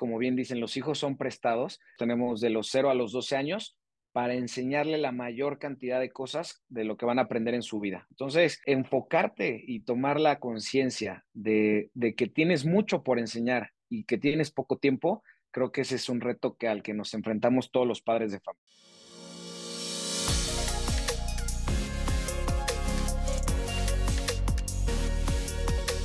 como bien dicen, los hijos son prestados. Tenemos de los 0 a los 12 años para enseñarle la mayor cantidad de cosas de lo que van a aprender en su vida. Entonces, enfocarte y tomar la conciencia de, de, que tienes mucho por enseñar y que tienes poco tiempo, creo que ese es un reto que al que nos enfrentamos todos los padres de familia.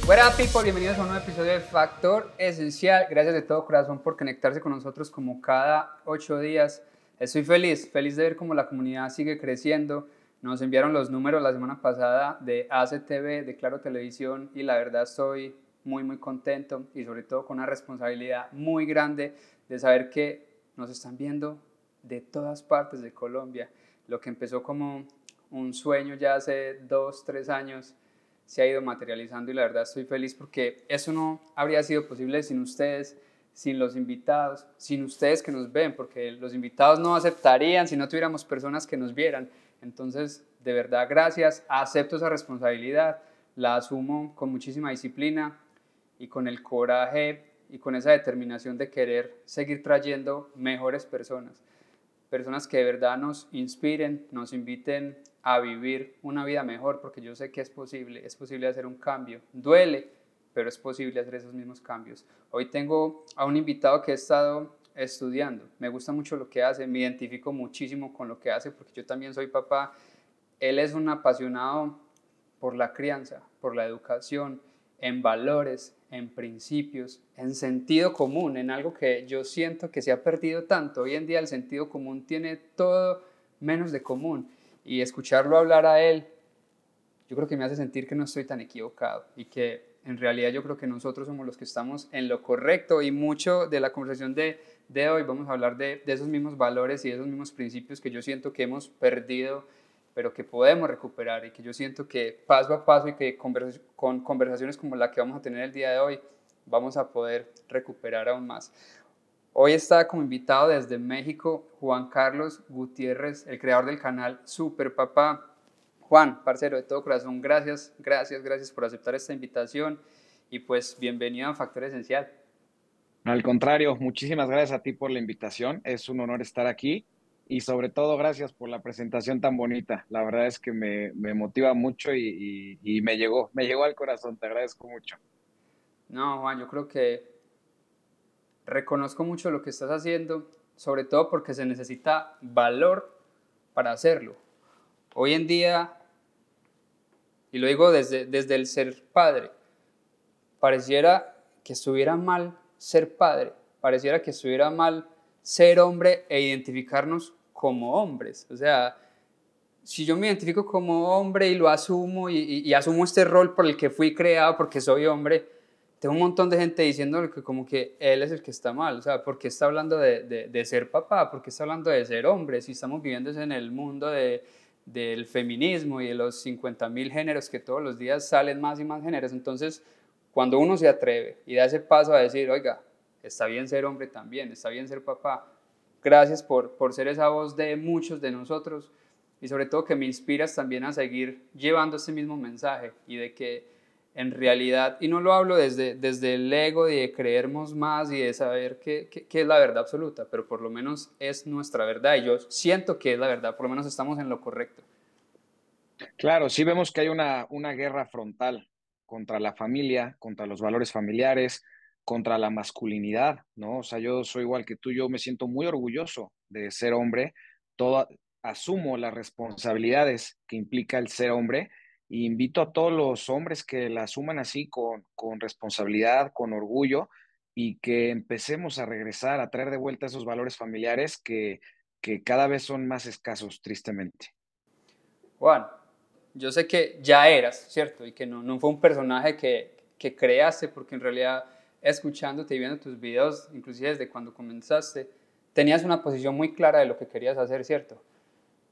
Buenas people, bienvenidos a un nuevo episodio de Factor Esencial. Gracias de todo corazón por conectarse con nosotros como cada ocho días. Estoy feliz, feliz de ver cómo la comunidad sigue creciendo. Nos enviaron los números la semana pasada de ACTV, de Claro Televisión, y la verdad estoy muy, muy contento y sobre todo con una responsabilidad muy grande de saber que nos están viendo de todas partes de Colombia. Lo que empezó como un sueño ya hace dos, tres años se ha ido materializando y la verdad estoy feliz porque eso no habría sido posible sin ustedes, sin los invitados, sin ustedes que nos ven, porque los invitados no aceptarían si no tuviéramos personas que nos vieran. Entonces, de verdad, gracias, acepto esa responsabilidad, la asumo con muchísima disciplina y con el coraje y con esa determinación de querer seguir trayendo mejores personas, personas que de verdad nos inspiren, nos inviten a vivir una vida mejor, porque yo sé que es posible, es posible hacer un cambio. Duele, pero es posible hacer esos mismos cambios. Hoy tengo a un invitado que he estado estudiando, me gusta mucho lo que hace, me identifico muchísimo con lo que hace, porque yo también soy papá. Él es un apasionado por la crianza, por la educación, en valores, en principios, en sentido común, en algo que yo siento que se ha perdido tanto. Hoy en día el sentido común tiene todo menos de común y escucharlo hablar a él, yo creo que me hace sentir que no estoy tan equivocado y que en realidad yo creo que nosotros somos los que estamos en lo correcto y mucho de la conversación de, de hoy vamos a hablar de, de, esos mismos valores y de esos mismos principios que yo siento que hemos perdido, pero que podemos recuperar y que yo siento que paso a paso y que con conversaciones como la que vamos a tener el día de hoy vamos a poder recuperar aún más. Hoy está como invitado desde México Juan Carlos Gutiérrez, el creador del canal Super Papá. Juan, parcero de todo corazón, gracias, gracias, gracias por aceptar esta invitación y pues bienvenido a Factor Esencial. Al contrario, muchísimas gracias a ti por la invitación. Es un honor estar aquí y sobre todo gracias por la presentación tan bonita. La verdad es que me, me motiva mucho y, y, me llegó, me llegó al corazón. Te agradezco mucho. No, Juan, yo creo que reconozco mucho lo que estás haciendo, sobre todo porque se necesita valor para hacerlo. Hoy en día, y lo digo desde, desde el ser padre, pareciera que estuviera mal ser padre, pareciera que estuviera mal ser hombre e identificarnos como hombres. O sea, si yo me identifico como hombre y lo asumo y, asumo este rol por el que fui creado porque soy hombre, tengo un montón de gente diciendo que como que él es el que está mal, o sea, ¿por qué está hablando de, de, ser papá? ¿Por qué está hablando de ser hombre? Si estamos viviendo en el mundo de, del feminismo y de los 50 mil géneros que todos los días salen más y más géneros, entonces cuando uno se atreve y da ese paso a decir, oiga, está bien ser hombre también, está bien ser papá, gracias por, por ser esa voz de muchos de nosotros y sobre todo que me inspiras también a seguir llevando ese mismo mensaje y de que en realidad, y no lo hablo desde, desde el ego de creernos más y de saber qué, qué, es la verdad absoluta, pero por lo menos es nuestra verdad y yo siento que es la verdad, por lo menos estamos en lo correcto. Claro, sí vemos que hay una, una guerra frontal contra la familia, contra los valores familiares, contra la masculinidad, ¿no? O sea, yo soy igual que tú, yo me siento muy orgulloso de ser hombre, todo, asumo las responsabilidades que implica el ser hombre y invito a todos los hombres que la asuman así con, con responsabilidad, con orgullo y que empecemos a regresar, a traer de vuelta esos valores familiares que, que cada vez son más escasos, tristemente. Juan, yo sé que ya eras, ¿cierto? Y que no, no fue un personaje que, que creaste, porque en realidad escuchándote y viendo tus videos, inclusive desde cuando comenzaste, tenías una posición muy clara de lo que querías hacer, ¿cierto?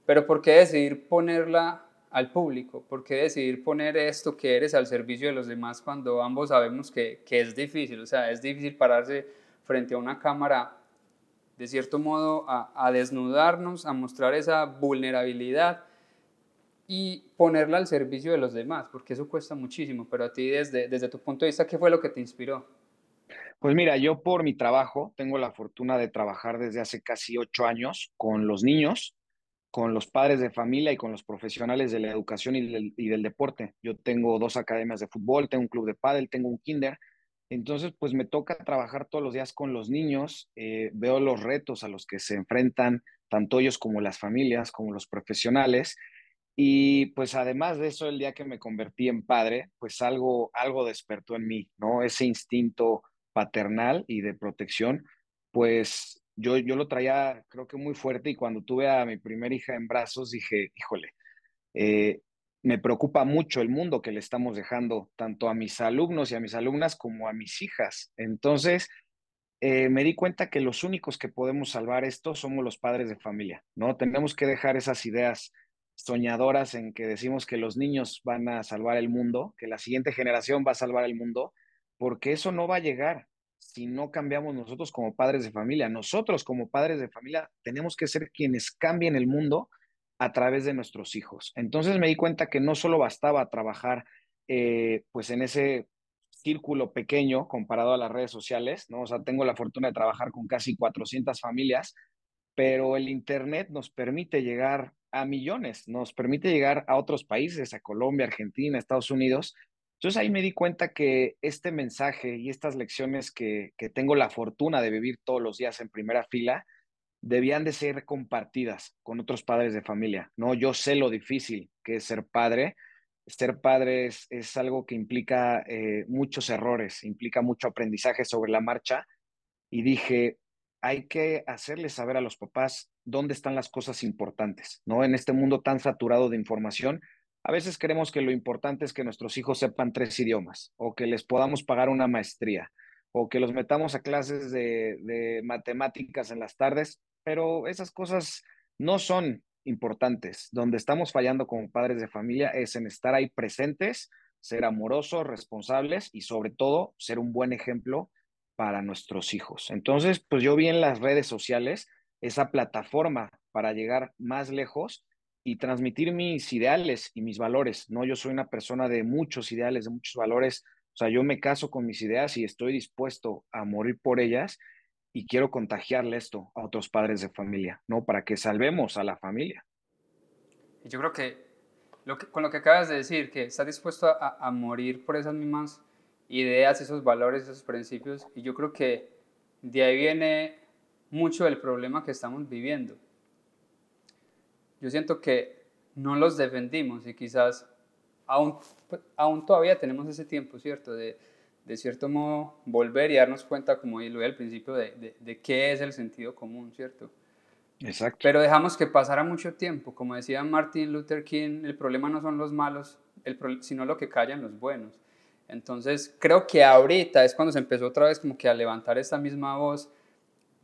Pero ¿por qué decidir ponerla al público? ¿Por qué decidir poner esto que eres al servicio de los demás cuando ambos sabemos que, que, es difícil? O sea, es difícil pararse frente a una cámara, de cierto modo, a, a desnudarnos, a mostrar esa vulnerabilidad y ponerla al servicio de los demás, porque eso cuesta muchísimo, pero a ti desde, desde tu punto de vista, ¿qué fue lo que te inspiró? Pues mira, yo por mi trabajo tengo la fortuna de trabajar desde hace casi ocho años con los niños, con los padres de familia y con los profesionales de la educación y del, deporte. Yo tengo dos academias de fútbol, tengo un club de pádel, tengo un kinder. Entonces, pues me toca trabajar todos los días con los niños, eh, veo los retos a los que se enfrentan tanto ellos como las familias, como los profesionales. Y pues además de eso, el día que me convertí en padre, pues algo, algo despertó en mí, ¿no? Ese instinto paternal y de protección, pues yo, yo lo traía creo que muy fuerte y cuando tuve a mi primera hija en brazos dije, híjole, eh, me preocupa mucho el mundo que le estamos dejando tanto a mis alumnos y a mis alumnas como a mis hijas. Entonces, eh, me di cuenta que los únicos que podemos salvar esto somos los padres de familia, ¿no? Tenemos que dejar esas ideas soñadoras en que decimos que los niños van a salvar el mundo, que la siguiente generación va a salvar el mundo, porque eso no va a llegar si no cambiamos nosotros como padres de familia. Nosotros como padres de familia tenemos que ser quienes cambien el mundo a través de nuestros hijos. Entonces me di cuenta que no solo bastaba trabajar eh, pues en ese círculo pequeño comparado a las redes sociales, ¿no? O sea, tengo la fortuna de trabajar con casi 400 familias, pero el Internet nos permite llegar a millones, nos permite llegar a otros países, a Colombia, Argentina, Estados Unidos, entonces ahí me di cuenta que este mensaje y estas lecciones que, que tengo la fortuna de vivir todos los días en primera fila, debían de ser compartidas con otros padres de familia, ¿no? Yo sé lo difícil que es ser padre. Ser padre es, es algo que implica eh, muchos errores, implica mucho aprendizaje sobre la marcha. Y dije, hay que hacerles saber a los papás dónde están las cosas importantes, ¿no? En este mundo tan saturado de información, a veces creemos que lo importante es que nuestros hijos sepan tres idiomas o que les podamos pagar una maestría o que los metamos a clases de, matemáticas en las tardes, pero esas cosas no son importantes. Donde estamos fallando como padres de familia es en estar ahí presentes, ser amorosos, responsables y sobre todo ser un buen ejemplo para nuestros hijos. Entonces, pues yo vi en las redes sociales esa plataforma para llegar más lejos y transmitir mis ideales y mis valores, ¿no? Yo soy una persona de muchos ideales, de muchos valores, o sea, yo me caso con mis ideas y estoy dispuesto a morir por ellas y quiero contagiarle esto a otros padres de familia, ¿no? Para que salvemos a la familia. Yo creo que con lo que acabas de decir, que estás dispuesto a, a morir por esas mismas ideas, esos valores, esos principios, y yo creo que de ahí viene mucho del problema que estamos viviendo yo siento que no los defendimos y quizás aún, aún todavía tenemos ese tiempo, ¿cierto? De, de cierto modo volver y darnos cuenta, como lo al principio, de, de, de, qué es el sentido común, ¿cierto? Exacto. Pero dejamos que pasara mucho tiempo. Como decía Martin Luther King, el problema no son los malos, el sino lo que callan los buenos. Entonces, creo que ahorita es cuando se empezó otra vez como que a levantar esta misma voz.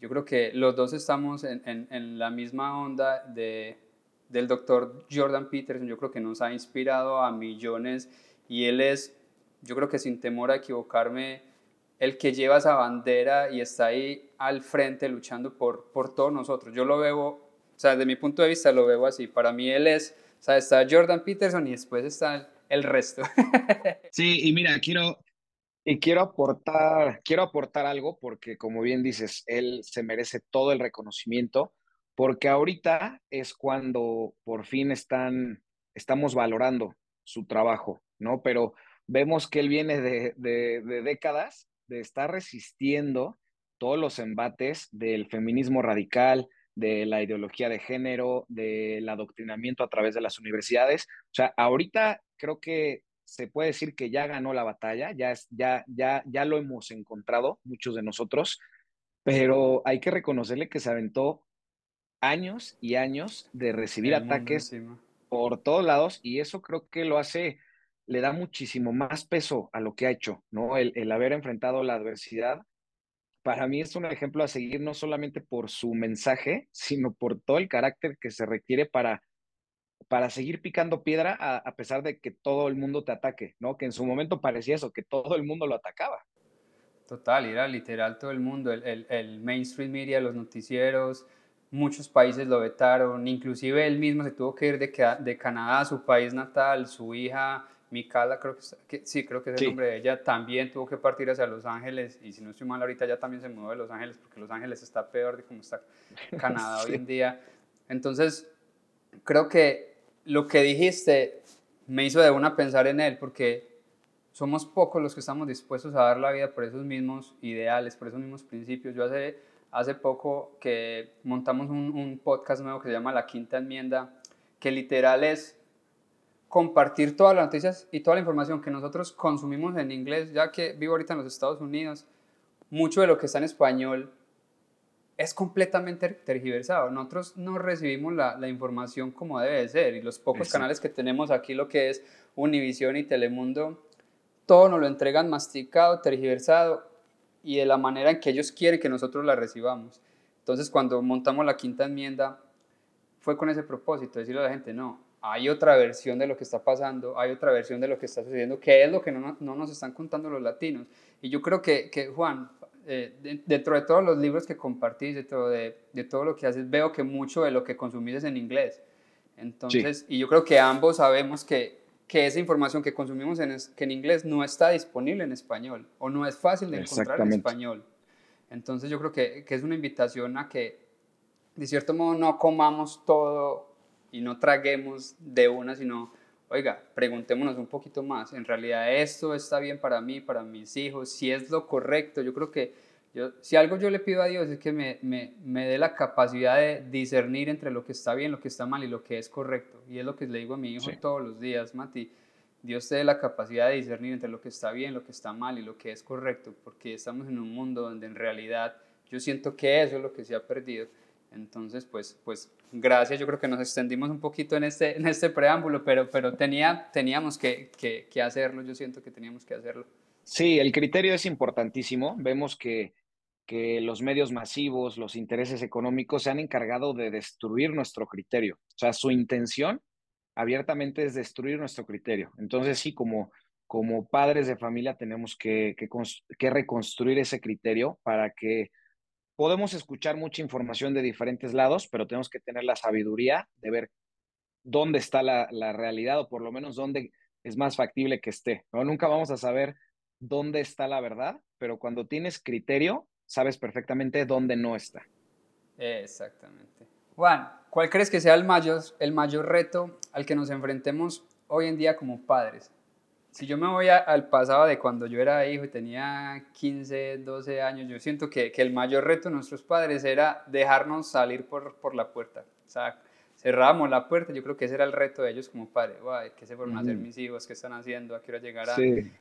Yo creo que los dos estamos en, en, en la misma onda de, del doctor Jordan Peterson, yo creo que nos ha inspirado a millones y él es, yo creo que sin temor a equivocarme, el que lleva esa bandera y está ahí al frente luchando por, por todos nosotros. Yo lo veo, o sea, desde mi punto de vista lo veo así. Para mí él es, o sea, está Jordan Peterson y después está el resto. Sí, y mira, quiero, y quiero aportar, quiero aportar algo porque como bien dices, él se merece todo el reconocimiento porque ahorita es cuando por fin están, estamos valorando su trabajo, ¿no? Pero vemos que él viene de, de, de décadas de estar resistiendo todos los embates del feminismo radical, de la ideología de género, del adoctrinamiento a través de las universidades. O sea, ahorita creo que se puede decir que ya ganó la batalla, ya, es, ya, ya, ya lo hemos encontrado, muchos de nosotros, pero hay que reconocerle que se aventó años y años de recibir ataques por todos lados y eso creo que lo hace, le da muchísimo más peso a lo que ha hecho, ¿no? El, el haber enfrentado la adversidad, para mí es un ejemplo a seguir no solamente por su mensaje, sino por todo el carácter que se requiere para, para seguir picando piedra a, a pesar de que todo el mundo te ataque, ¿no? Que en su momento parecía eso, que todo el mundo lo atacaba. Total, era literal todo el mundo, el, el, el mainstream media, los noticieros, muchos países lo vetaron, inclusive él mismo se tuvo que ir de, de Canadá a su país natal, su hija Mikala, creo que, sí, creo que es el nombre de ella, también tuvo que partir hacia Los Ángeles y si no estoy mal ahorita ya también se mudó de Los Ángeles porque Los Ángeles está peor de como está Canadá hoy en día. Entonces, creo que lo que dijiste me hizo de una pensar en él porque somos pocos los que estamos dispuestos a dar la vida por esos mismos ideales, por esos mismos principios. Yo hace, hace poco que montamos un, un podcast nuevo que se llama La Quinta Enmienda, que literal es compartir todas las noticias y toda la información que nosotros consumimos en inglés, ya que vivo ahorita en los Estados Unidos, mucho de lo que está en español es completamente tergiversado. Nosotros no recibimos la, la información como debe ser y los pocos canales que tenemos aquí, lo que es Univision y Telemundo, todo nos lo entregan masticado, tergiversado y de la manera en que ellos quieren que nosotros la recibamos. Entonces, cuando montamos la quinta enmienda, fue con ese propósito, decirle a la gente, no, hay otra versión de lo que está pasando, hay otra versión de lo que está sucediendo, que es lo que no, no nos están contando los latinos. Y yo creo que, que Juan, eh, dentro de todos los libros que compartís, dentro de, de, todo lo que haces, veo que mucho de lo que consumís es en inglés. Entonces, y yo creo que ambos sabemos que, que esa información que consumimos en, que en inglés no está disponible en español o no es fácil de encontrar en español. Entonces yo creo que, que es una invitación a que de cierto modo no comamos todo y no traguemos de una, sino, oiga, preguntémonos un poquito más, en realidad esto está bien para mí, para mis hijos, si es lo correcto, yo creo que yo, si algo yo le pido a Dios es que me, me, me, dé la capacidad de discernir entre lo que está bien, lo que está mal y lo que es correcto. Y es lo que le digo a mi hijo todos los días, Mati. Dios te dé la capacidad de discernir entre lo que está bien, lo que está mal y lo que es correcto, porque estamos en un mundo donde en realidad yo siento que eso es lo que se ha perdido. Entonces, pues, pues gracias, yo creo que nos extendimos un poquito en este, en este preámbulo, pero, pero tenía, teníamos que, que, que hacerlo, yo siento que teníamos que hacerlo. Sí, el criterio es importantísimo. Vemos que, que los medios masivos, los intereses económicos se han encargado de destruir nuestro criterio. O sea, su intención abiertamente es destruir nuestro criterio. Entonces, sí, como, como padres de familia tenemos que, que, que reconstruir ese criterio para que podemos escuchar mucha información de diferentes lados, pero tenemos que tener la sabiduría de ver dónde está la, la realidad o por lo menos dónde es más factible que esté. ¿no? Nunca vamos a saber dónde está la verdad, pero cuando tienes criterio, sabes perfectamente dónde no está. Exactamente. Juan, ¿cuál crees que sea el mayor, el mayor reto al que nos enfrentemos hoy en día como padres? si yo me voy al pasado de cuando yo era hijo y tenía 15, 12 años, yo siento que, que, el mayor reto de nuestros padres era dejarnos salir por, por la puerta. O sea, cerrábamos la puerta, yo creo que ese era el reto de ellos como padres. ¿Qué se fueron a hacer mis hijos? ¿Qué están haciendo? ¿A qué hora llegarán? Sí.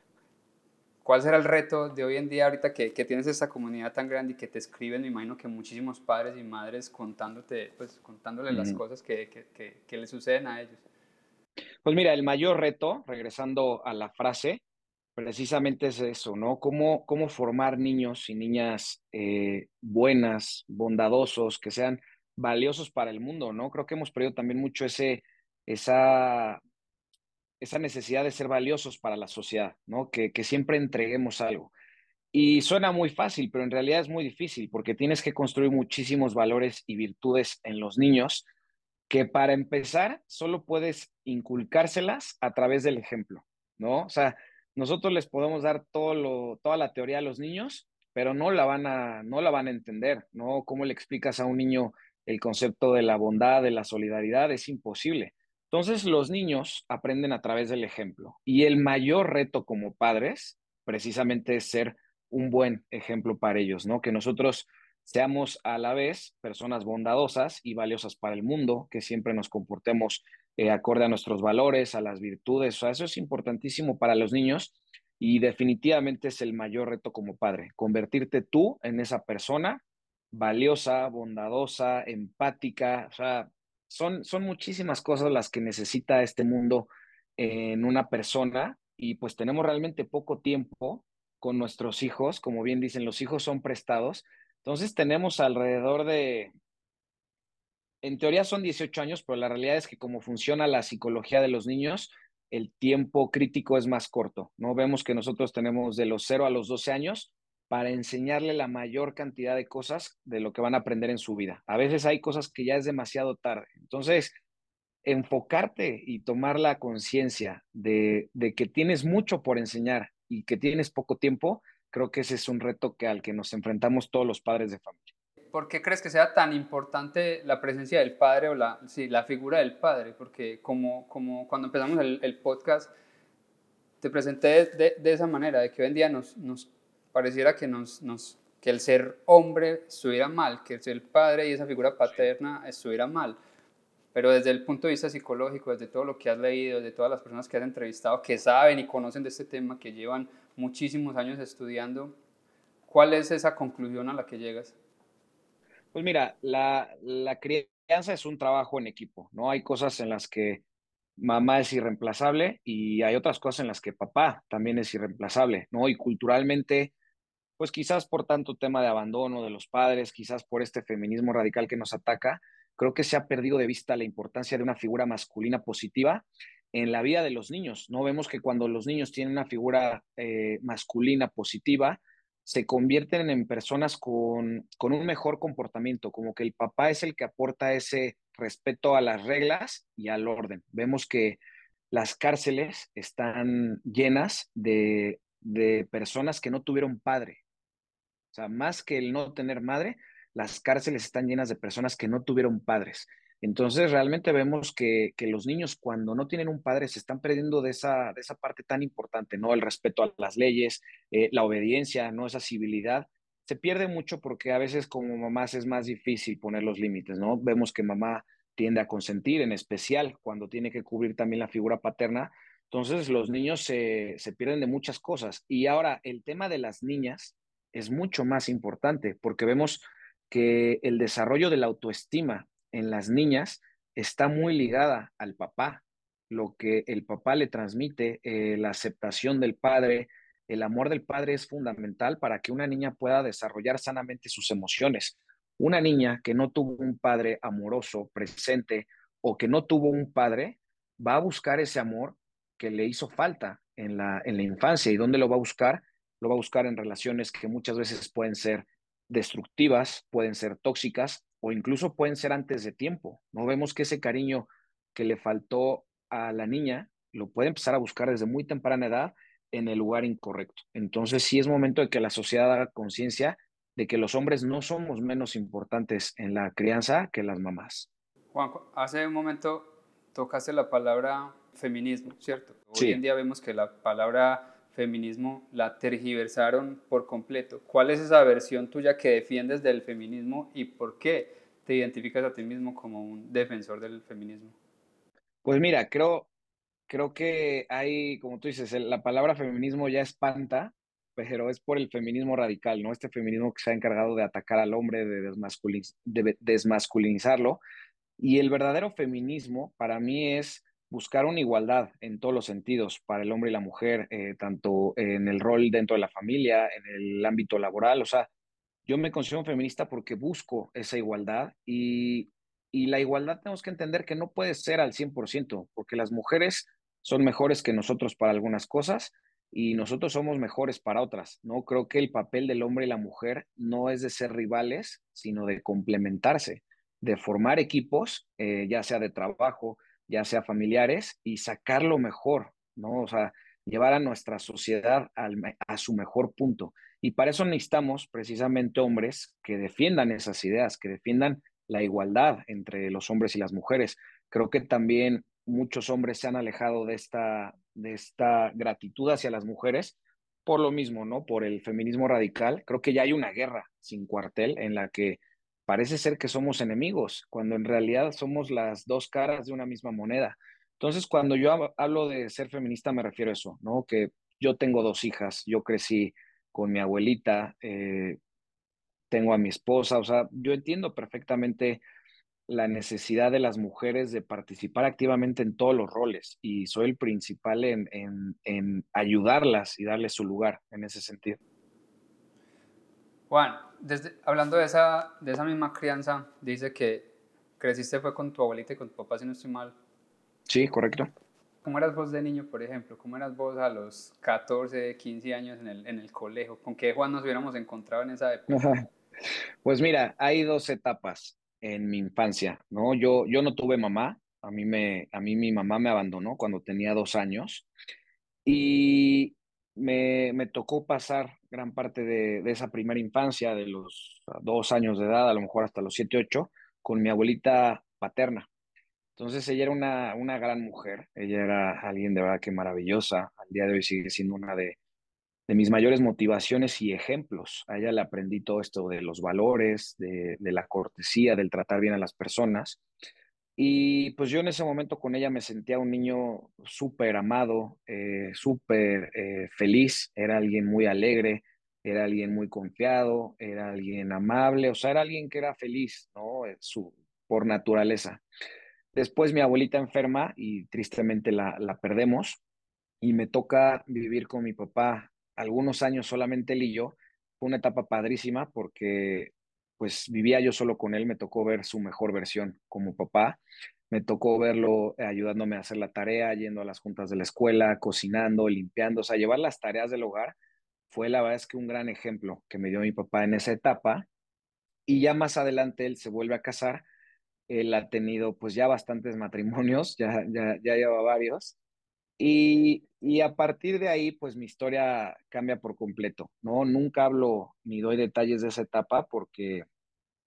¿Cuál será el reto de hoy en día ahorita que, que, tienes esta comunidad tan grande y que te escriben, me imagino que muchísimos padres y madres contándote, pues contándoles las cosas que, que, que le suceden a ellos? Pues mira, el mayor reto, regresando a la frase, precisamente es eso, ¿no? Cómo, cómo formar niños y niñas eh, buenas, bondadosos, que sean valiosos para el mundo, ¿no? Creo que hemos perdido también mucho ese, esa, esa necesidad de ser valiosos para la sociedad, ¿no? Que, siempre entreguemos algo. Y suena muy fácil, pero en realidad es muy difícil porque tienes que construir muchísimos valores y virtudes en los niños que para empezar solo puedes inculcárselas a través del ejemplo, ¿no? O sea, nosotros les podemos dar todo lo, toda la teoría a los niños, pero no la van a, no la van a entender, ¿no? ¿Cómo le explicas a un niño el concepto de la bondad, de la solidaridad? Es imposible. Entonces los niños aprenden a través del ejemplo y el mayor reto como padres precisamente es ser un buen ejemplo para ellos, ¿no? Que nosotros seamos a la vez personas bondadosas y valiosas para el mundo, que siempre nos comportemos eh, acorde a nuestros valores, a las virtudes. Eso es importantísimo para los niños y definitivamente es el mayor reto como padre, convertirte tú en esa persona valiosa, bondadosa, empática. O sea, son, son muchísimas cosas las que necesita este mundo en una persona y pues tenemos realmente poco tiempo con nuestros hijos, como bien dicen, los hijos son prestados, entonces tenemos alrededor de, en teoría son 18 años, pero la realidad es que como funciona la psicología de los niños, el tiempo crítico es más corto, ¿no? Vemos que nosotros tenemos de los 0 a los 12 años para enseñarle la mayor cantidad de cosas de lo que van a aprender en su vida. A veces hay cosas que ya es demasiado tarde. Entonces, enfocarte y tomar la conciencia de, de que tienes mucho por enseñar y que tienes poco tiempo, creo que ese es un reto que al que nos enfrentamos todos los padres de familia. ¿Por qué crees que sea tan importante la presencia del padre o la, sí, la figura del padre? Porque como, como cuando empezamos el, el podcast, te presenté de, de, esa manera, de que hoy en día nos, nos pareciera que, nos, nos, que el ser hombre estuviera mal, que el ser padre y esa figura paterna estuviera mal. Pero desde el punto de vista psicológico, desde todo lo que has leído, desde todas las personas que has entrevistado, que saben y conocen de este tema, que llevan muchísimos años estudiando, ¿cuál es esa conclusión a la que llegas? Pues mira, la, la crianza es un trabajo en equipo, ¿no? Hay cosas en las que mamá es irreemplazable y hay otras cosas en las que papá también es irreemplazable, ¿no? Y culturalmente, pues quizás por tanto tema de abandono de los padres, quizás por este feminismo radical que nos ataca, creo que se ha perdido de vista la importancia de una figura masculina positiva en la vida de los niños, ¿no? Vemos que cuando los niños tienen una figura eh, masculina positiva, se convierten en personas con, con, un mejor comportamiento, como que el papá es el que aporta ese respeto a las reglas y al orden. Vemos que las cárceles están llenas de, de personas que no tuvieron padre. Más que el no tener madre, las cárceles están llenas de personas que no tuvieron padres. Entonces, realmente vemos que, que, los niños cuando no tienen un padre se están perdiendo de esa, de esa parte tan importante, ¿no? El respeto a las leyes, eh, la obediencia, ¿no? Esa civilidad. Se pierde mucho porque a veces como mamás es más difícil poner los límites, ¿no? Vemos que mamá tiende a consentir, en especial cuando tiene que cubrir también la figura paterna. Entonces, los niños se, se pierden de muchas cosas. Y ahora, el tema de las niñas es mucho más importante porque vemos que el desarrollo de la autoestima en las niñas está muy ligada al papá, lo que el papá le transmite, eh, la aceptación del padre, el amor del padre es fundamental para que una niña pueda desarrollar sanamente sus emociones. Una niña que no tuvo un padre amoroso, presente, o que no tuvo un padre, va a buscar ese amor que le hizo falta en la, en la infancia. ¿Y dónde lo va a buscar? Lo va a buscar en relaciones que muchas veces pueden ser destructivas, pueden ser tóxicas o incluso pueden ser antes de tiempo. No vemos que ese cariño que le faltó a la niña lo puede empezar a buscar desde muy temprana edad en el lugar incorrecto. Entonces sí es momento de que la sociedad haga conciencia de que los hombres no somos menos importantes en la crianza que las mamás. Juan, hace un momento tocaste la palabra feminismo, ¿cierto? Hoy sí. en día vemos que la palabra feminismo la tergiversaron por completo. ¿Cuál es esa versión tuya que defiendes del feminismo y por qué te identificas a ti mismo como un defensor del feminismo? Pues mira, creo, creo que hay, como tú dices, la palabra feminismo ya espanta, pero es por el feminismo radical, ¿no? Este feminismo que se ha encargado de atacar al hombre, de, de desmasculinizarlo. Y el verdadero feminismo para mí es buscar una igualdad en todos los sentidos para el hombre y la mujer, eh, tanto en el rol dentro de la familia, en el ámbito laboral. O sea, yo me considero feminista porque busco esa igualdad y, y la igualdad tenemos que entender que no puede ser al 100%, porque las mujeres son mejores que nosotros para algunas cosas y nosotros somos mejores para otras, ¿no? Creo que el papel del hombre y la mujer no es de ser rivales, sino de complementarse, de formar equipos, eh, ya sea de trabajo, ya sea familiares, y sacar lo mejor, ¿no? O sea, llevar a nuestra sociedad al, a su mejor punto. Y para eso necesitamos precisamente hombres que defiendan esas ideas, que defiendan la igualdad entre los hombres y las mujeres. Creo que también muchos hombres se han alejado de esta, de esta gratitud hacia las mujeres por lo mismo, ¿no? Por el feminismo radical. Creo que ya hay una guerra sin cuartel en la que parece ser que somos enemigos, cuando en realidad somos las dos caras de una misma moneda. Entonces, cuando yo hablo de ser feminista, me refiero a eso, ¿no? Que yo tengo dos hijas, yo crecí con mi abuelita, eh, tengo a mi esposa, o sea, yo entiendo perfectamente la necesidad de las mujeres de participar activamente en todos los roles y soy el principal en, en, en ayudarlas y darles su lugar en ese sentido. Juan, desde, hablando de esa, de esa misma crianza, dice que creciste fue con tu abuelita y con tu papá, si no estoy mal. Sí, correcto. ¿Cómo eras vos de niño, por ejemplo? ¿Cómo eras vos a los 14, 15 años en el, en el colegio? ¿Con qué Juan nos hubiéramos encontrado en esa época? Pues mira, hay dos etapas en mi infancia, ¿no? Yo, yo no tuve mamá, A mí, me, a mí mi mamá me abandonó cuando tenía dos años y me, me tocó pasar gran parte de, esa primera infancia, de los dos años de edad, a lo mejor hasta los siete, ocho, con mi abuelita paterna. Entonces ella era una, una gran mujer, ella era alguien de verdad que maravillosa, al día de hoy sigue siendo una de, de mis mayores motivaciones y ejemplos. A ella le aprendí todo esto de los valores, de, de la cortesía, del tratar bien a las personas. Y pues yo en ese momento con ella me sentía un niño súper amado, eh, súper eh, feliz, era alguien muy alegre, era alguien muy confiado, era alguien amable, o sea, era alguien que era feliz, ¿no? Eh, por naturaleza. Después mi abuelita enferma y tristemente la, la perdemos y me toca vivir con mi papá algunos años solamente él y yo. Fue una etapa padrísima porque pues vivía yo solo con él, me tocó ver su mejor versión como papá, me tocó verlo ayudándome a hacer la tarea, yendo a las juntas de la escuela, cocinando, limpiando, o sea, llevar las tareas del hogar. Fue la verdad es que un gran ejemplo que me dio mi papá en esa etapa. Y ya más adelante él se vuelve a casar. Él ha tenido pues ya bastantes matrimonios, ya, ya, ya lleva varios. Y, y, a partir de ahí, pues mi historia cambia por completo, ¿no? Nunca hablo ni doy detalles de esa etapa porque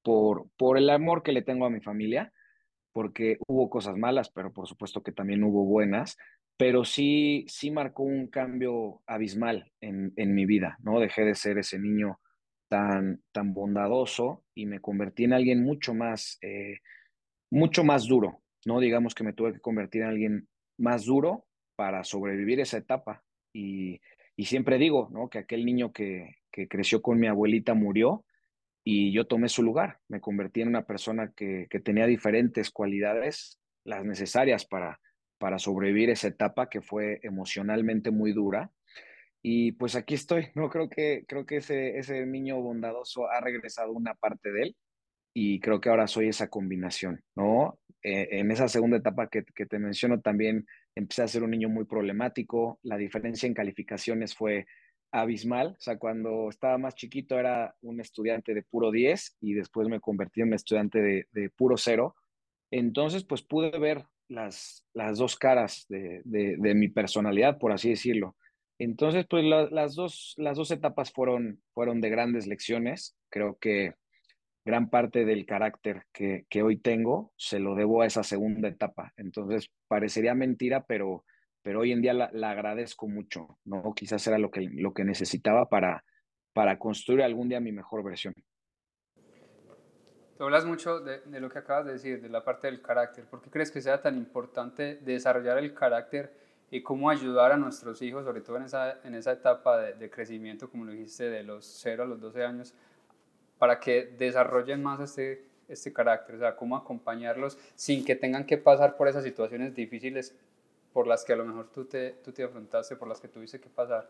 por, por el amor que le tengo a mi familia, porque hubo cosas malas, pero por supuesto que también hubo buenas, pero sí, sí marcó un cambio abismal en, en mi vida, ¿no? Dejé de ser ese niño tan, tan bondadoso y me convertí en alguien mucho más, eh, mucho más duro, ¿no? Digamos que me tuve que convertir en alguien más duro para sobrevivir esa etapa. Y, y siempre digo, ¿no? Que aquel niño que, que, creció con mi abuelita murió y yo tomé su lugar. Me convertí en una persona que, que tenía diferentes cualidades, las necesarias para, para sobrevivir esa etapa que fue emocionalmente muy dura. Y pues aquí estoy, ¿no? Creo que, creo que ese, ese niño bondadoso ha regresado una parte de él y creo que ahora soy esa combinación, ¿no? Eh, en esa segunda etapa que, que, te menciono también empecé a ser un niño muy problemático, la diferencia en calificaciones fue abismal, o sea, cuando estaba más chiquito era un estudiante de puro 10 y después me convertí en un estudiante de, de puro cero, entonces pues pude ver las, las dos caras de, de, de mi personalidad, por así decirlo. Entonces, pues la, las, dos, las dos etapas fueron, fueron de grandes lecciones, creo que gran parte del carácter que, que, hoy tengo se lo debo a esa segunda etapa. Entonces, parecería mentira, pero, pero hoy en día la, la agradezco mucho, ¿no? Quizás era lo que, lo que necesitaba para, para construir algún día mi mejor versión. Tú hablas mucho de, de, lo que acabas de decir, de la parte del carácter. ¿Por qué crees que sea tan importante desarrollar el carácter y cómo ayudar a nuestros hijos, sobre todo en esa, en esa etapa de, de crecimiento, como lo dijiste, de los 0 a los 12 años, para que desarrollen más este, este carácter, o sea, cómo acompañarlos sin que tengan que pasar por esas situaciones difíciles por las que a lo mejor tú te, tú te afrontaste, por las que tuviste que pasar.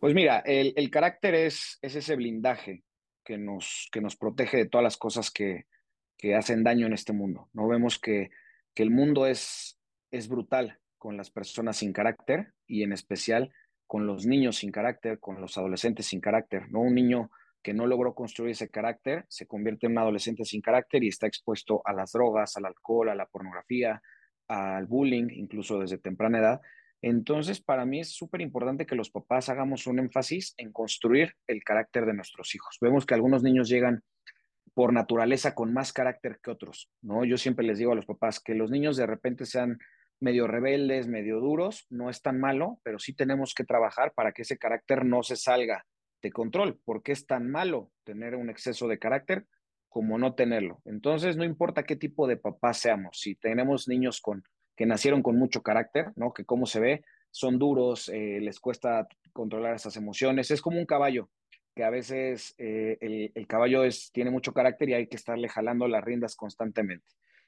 Pues mira, el, el carácter es, es ese blindaje que nos, que nos protege de todas las cosas que, que hacen daño en este mundo. No vemos que, que el mundo es, es brutal con las personas sin carácter y en especial con los niños sin carácter, con los adolescentes sin carácter. ¿no? Un niño que no logró construir ese carácter, se convierte en un adolescente sin carácter y está expuesto a las drogas, al alcohol, a la pornografía, al bullying, incluso desde temprana edad. Entonces, para mí es súper importante que los papás hagamos un énfasis en construir el carácter de nuestros hijos. Vemos que algunos niños llegan por naturaleza con más carácter que otros, ¿no? Yo siempre les digo a los papás que los niños de repente sean medio rebeldes, medio duros, no es tan malo, pero sí tenemos que trabajar para que ese carácter no se salga de control, porque es tan malo tener un exceso de carácter como no tenerlo. Entonces, no importa qué tipo de papá seamos, si tenemos niños con, que nacieron con mucho carácter, ¿no? Que como se ve, son duros, eh, les cuesta controlar esas emociones, es como un caballo, que a veces eh, el, el, caballo es, tiene mucho carácter y hay que estarle jalando las riendas constantemente.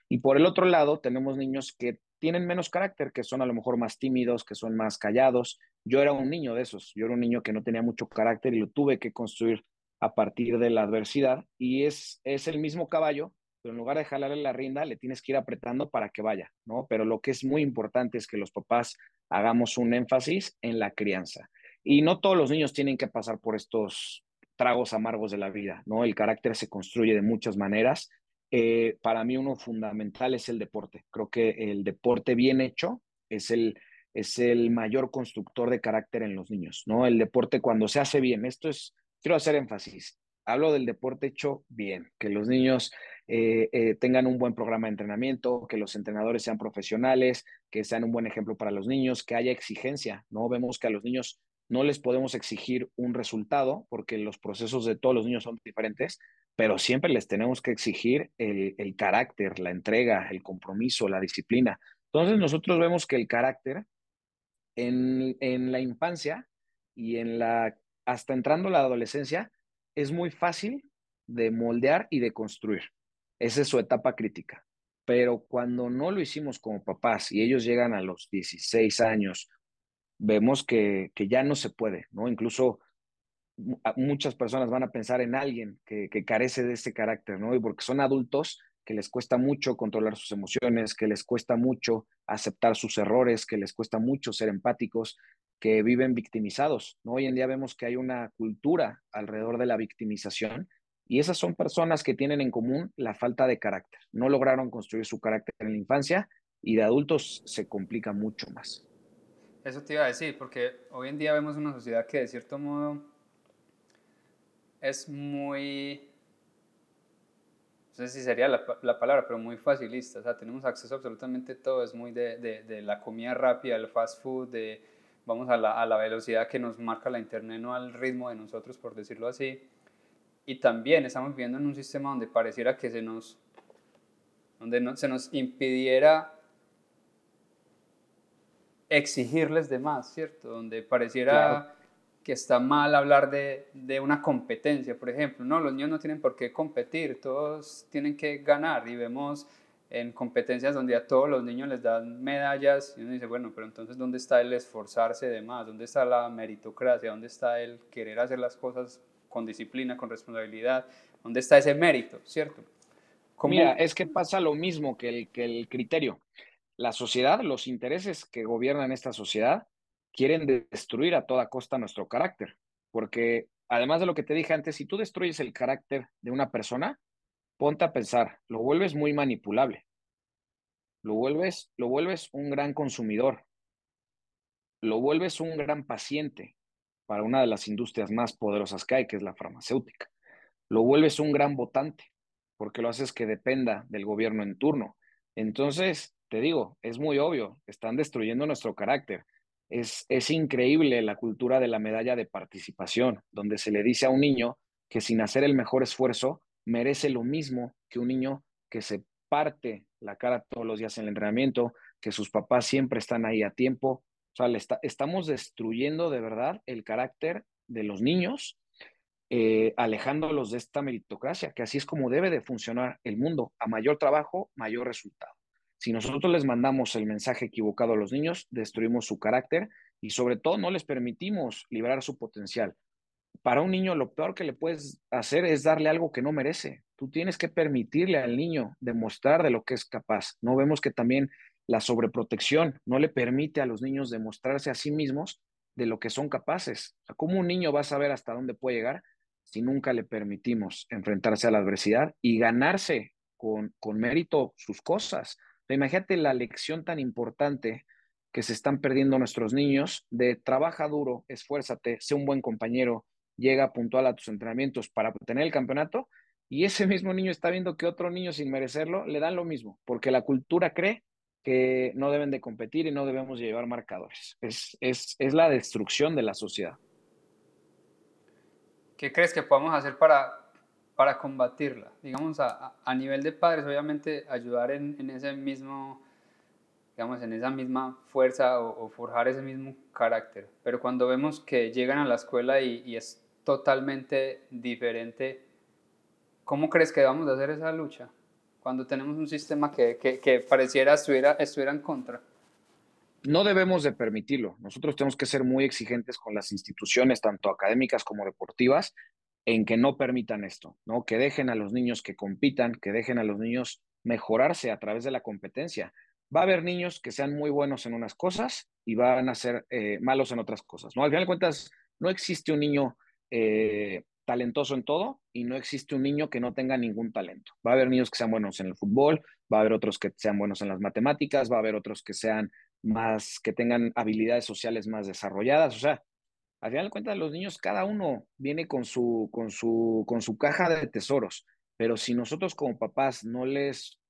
Y por el otro lado, tenemos niños que tienen menos carácter, que son a lo mejor más tímidos, que son más callados. Yo era un niño de esos, yo era un niño que no tenía mucho carácter y lo tuve que construir a partir de la adversidad y es, es el mismo caballo, pero en lugar de jalarle la rienda, le tienes que ir apretando para que vaya, ¿no? Pero lo que es muy importante es que los papás hagamos un énfasis en la crianza. Y no todos los niños tienen que pasar por estos tragos amargos de la vida, ¿no? El carácter se construye de muchas maneras eh, para mí uno fundamental es el deporte. Creo que el deporte bien hecho es el, es el mayor constructor de carácter en los niños, ¿no? El deporte cuando se hace bien, esto es, quiero hacer énfasis, hablo del deporte hecho bien, que los niños eh, eh, tengan un buen programa de entrenamiento, que los entrenadores sean profesionales, que sean un buen ejemplo para los niños, que haya exigencia, ¿no? Vemos que a los niños no les podemos exigir un resultado porque los procesos de todos los niños son diferentes, pero siempre les tenemos que exigir el, carácter, la entrega, el compromiso, la disciplina. Entonces nosotros vemos que el carácter en, en la infancia y en la, hasta entrando la adolescencia, es muy fácil de moldear y de construir. Esa es su etapa crítica. Pero cuando no lo hicimos como papás y ellos llegan a los 16 años, vemos que, que ya no se puede, ¿no? Incluso muchas personas van a pensar en alguien que, que, carece de ese carácter, ¿no? Y porque son adultos que les cuesta mucho controlar sus emociones, que les cuesta mucho aceptar sus errores, que les cuesta mucho ser empáticos, que viven victimizados, ¿no? Hoy en día vemos que hay una cultura alrededor de la victimización y esas son personas que tienen en común la falta de carácter. No lograron construir su carácter en la infancia y de adultos se complica mucho más. Eso te iba a decir, porque hoy en día vemos una sociedad que de cierto modo es muy, no sé si sería la, la palabra, pero muy facilista. O sea, tenemos acceso a absolutamente todo, es muy de, de, la comida rápida, el fast food, de vamos a la, a la velocidad que nos marca la internet, no al ritmo de nosotros, por decirlo así y también estamos viviendo en un sistema donde pareciera que se nos, donde no, se nos impidiera exigirles de más, ¿cierto? Donde pareciera que está mal hablar de, de, una competencia, por ejemplo. No, los niños no tienen por qué competir, todos tienen que ganar y vemos en competencias donde a todos los niños les dan medallas y uno dice, bueno, pero entonces ¿dónde está el esforzarse de más? ¿Dónde está la meritocracia? ¿Dónde está el querer hacer las cosas con disciplina, con responsabilidad, ¿dónde está ese mérito, cierto? Mira, es que pasa lo mismo que el, que el criterio. La sociedad, los intereses que gobiernan esta sociedad, quieren destruir a toda costa nuestro carácter, porque además de lo que te dije antes, si tú destruyes el carácter de una persona, ponte a pensar, lo vuelves muy manipulable, lo vuelves, lo vuelves un gran consumidor, lo vuelves un gran paciente, para una de las industrias más poderosas que hay, que es la farmacéutica. Lo vuelves un gran votante, porque lo haces que dependa del gobierno en turno. Entonces, te digo, es muy obvio, están destruyendo nuestro carácter. Es, es increíble la cultura de la medalla de participación, donde se le dice a un niño que sin hacer el mejor esfuerzo merece lo mismo que un niño que se parte la cara todos los días en el entrenamiento, que sus papás siempre están ahí a tiempo, sea, estamos destruyendo de verdad el carácter de los niños, eh, alejándolos de esta meritocracia, que así es como debe de funcionar el mundo. A mayor trabajo, mayor resultado. Si nosotros les mandamos el mensaje equivocado a los niños, destruimos su carácter y sobre todo no les permitimos liberar su potencial. Para un niño lo peor que le puedes hacer es darle algo que no merece. Tú tienes que permitirle al niño demostrar de lo que es capaz. No vemos que también la sobreprotección no le permite a los niños demostrarse a sí mismos de lo que son capaces. ¿Cómo un niño va a saber hasta dónde puede llegar si nunca le permitimos enfrentarse a la adversidad y ganarse con, con mérito sus cosas? Imagínate la lección tan importante que se están perdiendo nuestros niños de trabaja duro, esfuérzate, sé un buen compañero, llega puntual a tus entrenamientos para obtener el campeonato y ese mismo niño está viendo que otro niño sin merecerlo le dan lo mismo, porque la cultura cree que no deben de competir y no debemos llevar marcadores. Es, es, es la destrucción de la sociedad. ¿Qué crees que podemos hacer para, para combatirla? Digamos, a, a nivel de padres, obviamente ayudar en, en, ese mismo, digamos, en esa misma fuerza o, forjar ese mismo carácter. Pero cuando vemos que llegan a la escuela y, es totalmente diferente, ¿cómo crees que vamos a hacer esa lucha? cuando tenemos un sistema que, que, que pareciera estuviera, estuviera en contra? No debemos de permitirlo. Nosotros tenemos que ser muy exigentes con las instituciones, tanto académicas como deportivas, en que no permitan esto, ¿no? Que dejen a los niños que compitan, que dejen a los niños mejorarse a través de la competencia. Va a haber niños que sean muy buenos en unas cosas y van a ser eh, malos en otras cosas, ¿no? Al final de cuentas, no existe un niño eh, talentoso en todo y no existe un niño que no tenga ningún talento. Va a haber niños que sean buenos en el fútbol, va a haber otros que sean buenos en las matemáticas, va a haber otros que sean más, que tengan habilidades sociales más desarrolladas. O sea, al final de cuentas, los niños, cada uno viene con su, con su, con su caja de tesoros, pero si nosotros como papás no les,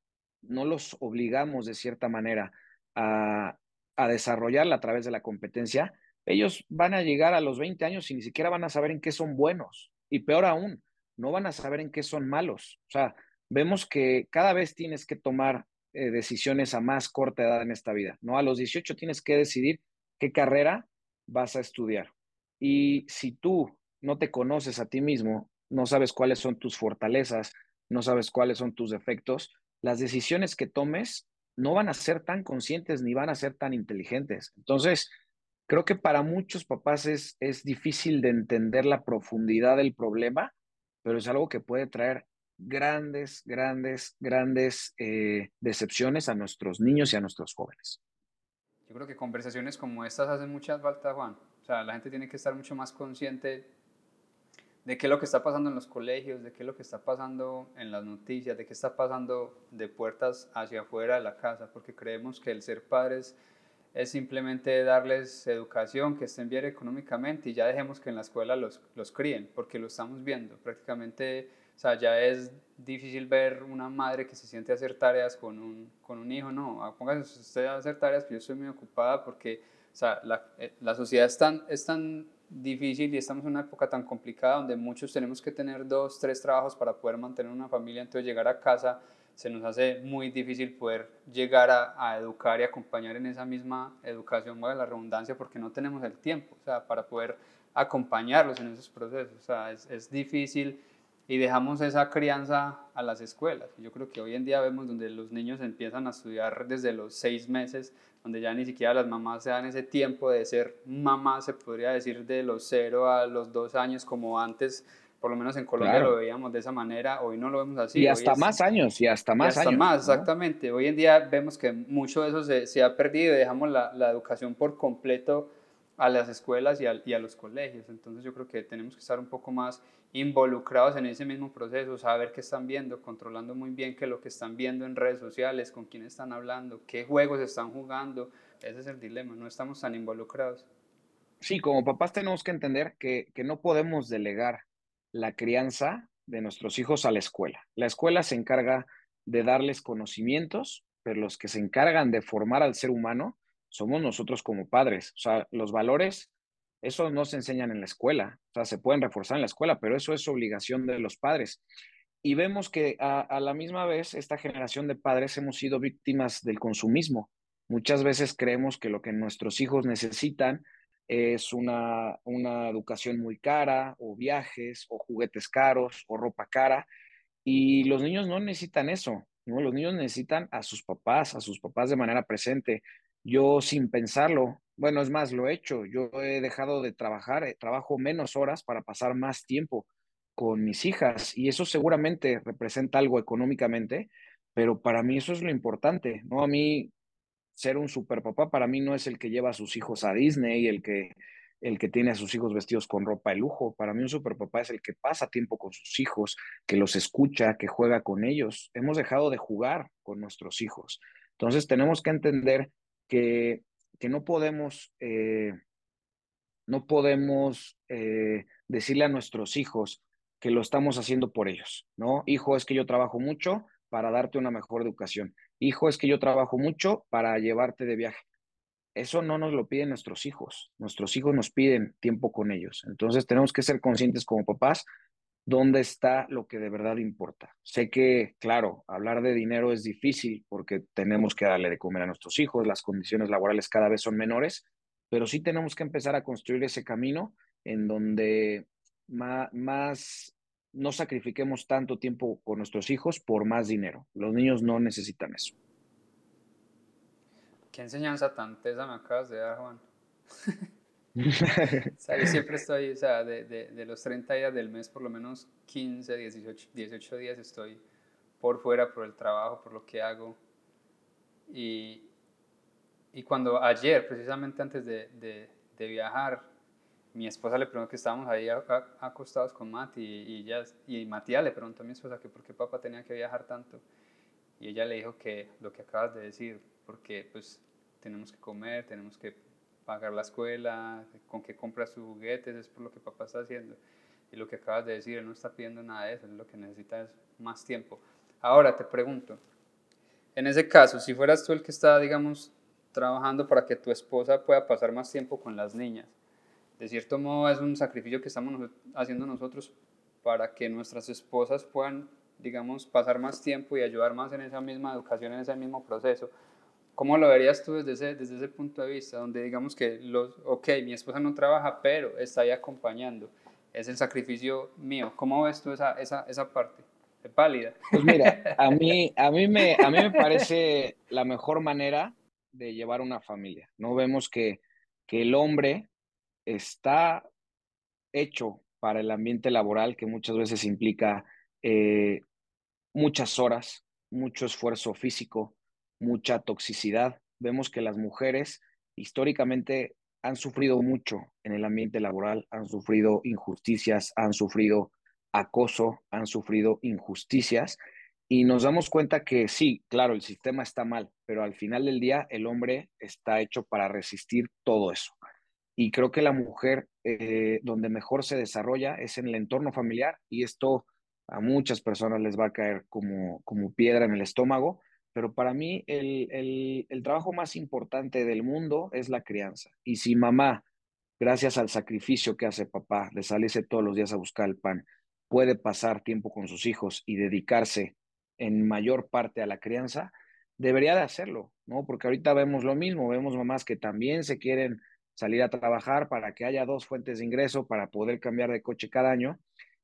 no los obligamos de cierta manera a, a desarrollarla a través de la competencia, ellos van a llegar a los 20 años y ni siquiera van a saber en qué son buenos. Y peor aún, no van a saber en qué son malos. O sea, vemos que cada vez tienes que tomar eh, decisiones a más corta edad en esta vida, ¿no? A los 18 tienes que decidir qué carrera vas a estudiar. Y si tú no te conoces a ti mismo, no sabes cuáles son tus fortalezas, no sabes cuáles son tus defectos, las decisiones que tomes no van a ser tan conscientes ni van a ser tan inteligentes. Entonces, creo que para muchos papás es, es difícil de entender la profundidad del problema, pero es algo que puede traer grandes, grandes, grandes eh, decepciones a nuestros niños y a nuestros jóvenes. Yo creo que conversaciones como estas hacen mucha falta, Juan. Sea, la gente tiene que estar mucho más consciente de qué es lo que está pasando en los colegios, de qué es lo que está pasando en las noticias, de qué está pasando de puertas hacia afuera de la casa, porque creemos que el ser padres es simplemente darles educación, que estén bien económicamente y ya dejemos que en la escuela los, los críen, porque lo estamos viendo. Prácticamente, o sea, ya es difícil ver una madre que se siente hacer tareas con un, con un hijo, no, póngase usted a hacer tareas que yo estoy muy ocupada porque, sea, la, eh, la sociedad es tan, es tan difícil y estamos en una época tan complicada donde muchos tenemos que tener dos, tres trabajos para poder mantener una familia, entonces llegar a casa se nos hace muy difícil poder llegar a, educar y acompañar en esa misma educación, de la redundancia, porque no tenemos el tiempo, o sea, para poder acompañarlos en esos procesos, o sea, es, es difícil y dejamos esa crianza a las escuelas. Yo creo que hoy en día vemos donde los niños empiezan a estudiar desde los seis meses, donde ya ni siquiera las mamás se dan ese tiempo de ser mamá, se podría decir, de los cero a los dos años, como antes, por lo menos en Colombia lo veíamos de esa manera, hoy no lo vemos así. Y hasta más años, y hasta más y hasta más, exactamente. Hoy en día vemos que mucho de eso se, se ha perdido y dejamos la, la educación por completo a las escuelas y a, y a, los colegios. Entonces yo creo que tenemos que estar un poco más involucrados en ese mismo proceso, saber qué están viendo, controlando muy bien qué es lo que están viendo en redes sociales, con quién están hablando, qué juegos están jugando. Ese es el dilema, no estamos tan involucrados. Sí, como papás tenemos que entender que, que no podemos delegar la crianza de nuestros hijos a la escuela. La escuela se encarga de darles conocimientos, pero los que se encargan de formar al ser humano somos nosotros como padres. O sea, los valores, eso no se enseñan en la escuela, o sea, se pueden reforzar en la escuela, pero eso es obligación de los padres. Y vemos que a, la misma vez esta generación de padres hemos sido víctimas del consumismo. Muchas veces creemos que lo que nuestros hijos necesitan es una, una educación muy cara, o viajes, o juguetes caros, o ropa cara, y los niños no necesitan eso, ¿no? Los niños necesitan a sus papás, a sus papás de manera presente, yo sin pensarlo, bueno, es más, lo he hecho, yo he dejado de trabajar, eh, trabajo menos horas para pasar más tiempo con mis hijas y eso seguramente representa algo económicamente, pero para mí eso es lo importante, ¿no? A mí ser un superpapá para mí no es el que lleva a sus hijos a Disney, el que el que tiene a sus hijos vestidos con ropa de lujo. Para mí un superpapá es el que pasa tiempo con sus hijos, que los escucha, que juega con ellos. Hemos dejado de jugar con nuestros hijos. Entonces tenemos que entender que, que no podemos, eh, no podemos eh, decirle a nuestros hijos que lo estamos haciendo por ellos, ¿no? Hijo, es que yo trabajo mucho para darte una mejor educación. Hijo, es que yo trabajo mucho para llevarte de viaje. Eso no nos lo piden nuestros hijos. Nuestros hijos nos piden tiempo con ellos. Entonces tenemos que ser conscientes como papás dónde está lo que de verdad importa. Sé que, claro, hablar de dinero es difícil porque tenemos que darle de comer a nuestros hijos, las condiciones laborales cada vez son menores, pero sí tenemos que empezar a construir ese camino en donde más, no sacrifiquemos tanto tiempo con nuestros hijos por más dinero. Los niños no necesitan eso. ¿Qué enseñanza tan tesa me acabas de dar, Juan? yo siempre estoy, o sea, de, de, de, los 30 días del mes, por lo menos 15, 18, 18 días estoy por fuera, por el trabajo, por lo que hago. Y, y cuando ayer, precisamente antes de, de viajar, mi esposa le preguntó que estábamos ahí acostados con Mati y, ella, y Matías le preguntó a mi esposa que por qué papá tenía que viajar tanto. Y ella le dijo que lo que acabas de decir, porque pues tenemos que comer, tenemos que pagar la escuela, con qué compra sus juguetes, es por lo que papá está haciendo. Y lo que acabas de decir, él no está pidiendo nada de eso, lo que necesita es más tiempo. Ahora te pregunto, en ese caso, si fueras tú el que está, digamos, trabajando para que tu esposa pueda pasar más tiempo con las niñas, de cierto modo es un sacrificio que estamos haciendo nosotros para que nuestras esposas puedan, digamos, pasar más tiempo y ayudar más en esa misma educación, en ese mismo proceso. ¿Cómo lo verías tú desde ese, desde ese punto de vista? Donde digamos que, los, ok, mi esposa no trabaja, pero está ahí acompañando. Es el sacrificio mío. ¿Cómo ves tú esa, esa, esa parte? ¿Es válida? Pues mira, a mí, a, mí me, a mí me parece la mejor manera de llevar una familia. No vemos que, que el hombre está hecho para el ambiente laboral que muchas veces implica eh, muchas horas, mucho esfuerzo físico, mucha toxicidad. Vemos que las mujeres históricamente han sufrido mucho en el ambiente laboral, han sufrido injusticias, han sufrido acoso, han sufrido injusticias y nos damos cuenta que sí, claro, el sistema está mal, pero al final del día el hombre está hecho para resistir todo eso. Y creo que la mujer eh, donde mejor se desarrolla es en el entorno familiar y esto a muchas personas les va a caer como, como piedra en el estómago, pero para mí el, el trabajo más importante del mundo es la crianza. Y si mamá, gracias al sacrificio que hace papá de salirse todos los días a buscar el pan, puede pasar tiempo con sus hijos y dedicarse en mayor parte a la crianza, debería de hacerlo, ¿no? Porque ahorita vemos lo mismo, vemos mamás que también se quieren salir a trabajar para que haya dos fuentes de ingreso para poder cambiar de coche cada año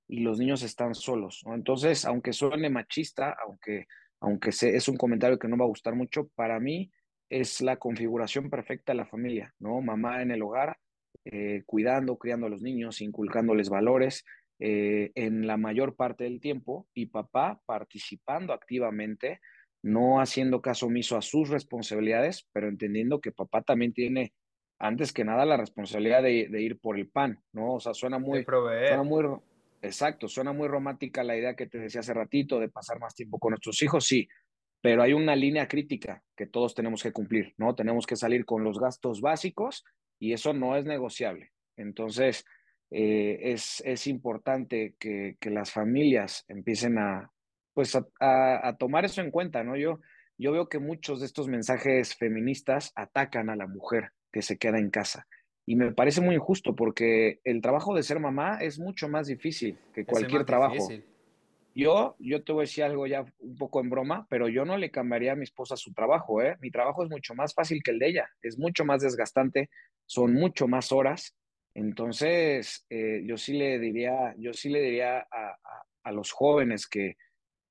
y los niños están solos. ¿no? Entonces, aunque suene machista, aunque, aunque es un comentario que no va a gustar mucho, para mí es la configuración perfecta de la familia, ¿no? Mamá en el hogar, eh, cuidando, criando a los niños, inculcándoles valores eh, en la mayor parte del tiempo y papá participando activamente, no haciendo caso omiso a sus responsabilidades, pero entendiendo que papá también tiene antes que nada la responsabilidad de, ir por el pan, ¿no? O sea, suena muy, suena muy, exacto, suena muy romántica la idea que te decía hace ratito de pasar más tiempo con nuestros hijos, sí, pero hay una línea crítica que todos tenemos que cumplir, ¿no? Tenemos que salir con los gastos básicos y eso no es negociable. Entonces, eh, es, es, importante que, que, las familias empiecen a, pues, a, a, tomar eso en cuenta, ¿no? Yo, yo veo que muchos de estos mensajes feministas atacan a la mujer, que se queda en casa. Y me parece muy injusto porque el trabajo de ser mamá es mucho más difícil que cualquier trabajo. Yo, yo te voy a decir algo ya un poco en broma, pero yo no le cambiaría a mi esposa su trabajo, ¿eh? Mi trabajo es mucho más fácil que el de ella, es mucho más desgastante, son mucho más horas. Entonces, eh, yo sí le diría, yo sí le diría a, a, los jóvenes que,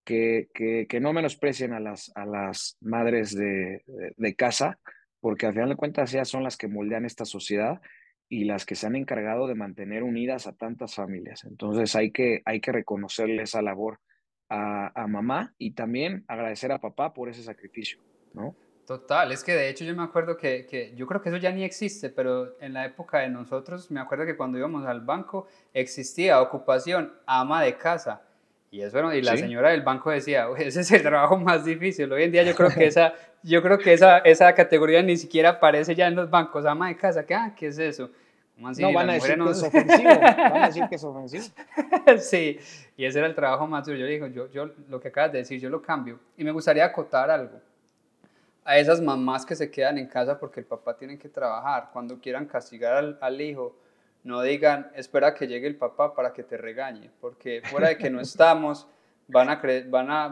que, que, que, no menosprecien a las, a las madres de, de casa, porque al final de cuentas ellas son las que moldean esta sociedad y las que se han encargado de mantener unidas a tantas familias. Entonces hay que, hay que reconocerle esa labor a, a mamá y también agradecer a papá por ese sacrificio, ¿no? Total, es que de hecho yo me acuerdo que, que, yo creo que eso ya ni existe, pero en la época de nosotros, me acuerdo que cuando íbamos al banco existía ocupación ama de casa. Y eso, y la señora del banco decía, ese es el trabajo más difícil. Hoy en día yo creo que esa, yo creo que esa, esa categoría ni siquiera aparece ya en los bancos. Ama de casa, ¿qué, ah, ¿qué es eso? No, van a decir que es ofensivo. Van a decir que es ofensivo. sí, y ese era el trabajo más duro. Yo digo, yo, yo lo que acabas de decir, yo lo cambio. Y me gustaría acotar algo. A esas mamás que se quedan en casa porque el papá tiene que trabajar, cuando quieran castigar al, al hijo, no digan, espera que llegue el papá para que te regañe, porque fuera de que no estamos, van a, van a,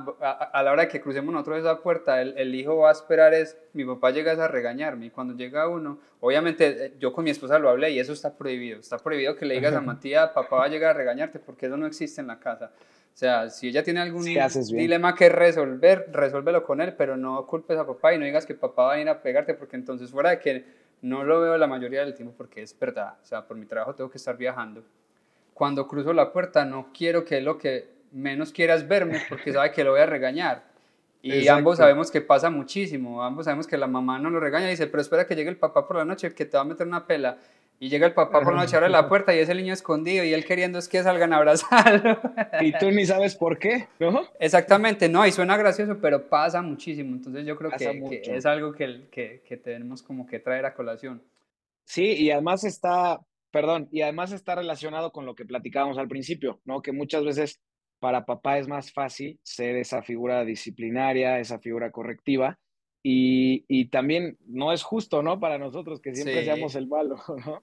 a, la hora de que crucemos nosotros esa puerta, el, el, hijo va a esperar es, mi papá llega a regañarme, y cuando llega uno, obviamente eh, yo con mi esposa lo hablé y eso está prohibido, está prohibido que le digas a Matías, papá va a llegar a regañarte, porque eso no existe en la casa. O sea, si ella tiene algún dilema que resolver, resuélvelo con él, pero no culpes a papá y no digas que papá va a ir a pegarte, porque entonces fuera de que no lo veo la mayoría del tiempo porque es verdad, o sea, por mi trabajo tengo que estar viajando. Cuando cruzo la puerta no quiero que lo que menos quieras verme porque sabe que lo voy a regañar. Y ambos sabemos que pasa muchísimo, ambos sabemos que la mamá no lo regaña y dice, pero espera que llegue el papá por la noche que te va a meter una pela. Y llega el papá por la noche, abre la puerta y es el niño escondido y él queriendo es que salgan a abrazarlo. Y tú ni sabes por qué, ¿no? Exactamente, no, y suena gracioso, pero pasa muchísimo. Entonces yo creo que, es algo que, que, que tenemos como que traer a colación. Sí, y además está, perdón, y además está relacionado con lo que platicábamos al principio, ¿no? Que muchas veces para papá es más fácil ser esa figura disciplinaria, esa figura correctiva, y, y también no es justo, ¿no? Para nosotros que siempre seamos el malo, ¿no?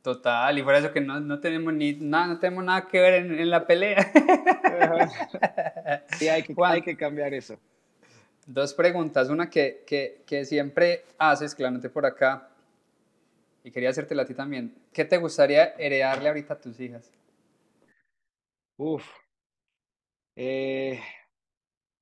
Total, y por eso que no, no tenemos ni nada, no tenemos nada que ver en, la pelea. sí, hay que, hay que cambiar eso. Dos preguntas, una que, que, que siempre haces, claramente por acá, y quería hacértela a ti también. ¿Qué te gustaría heredarle ahorita a tus hijas? Uf, eh,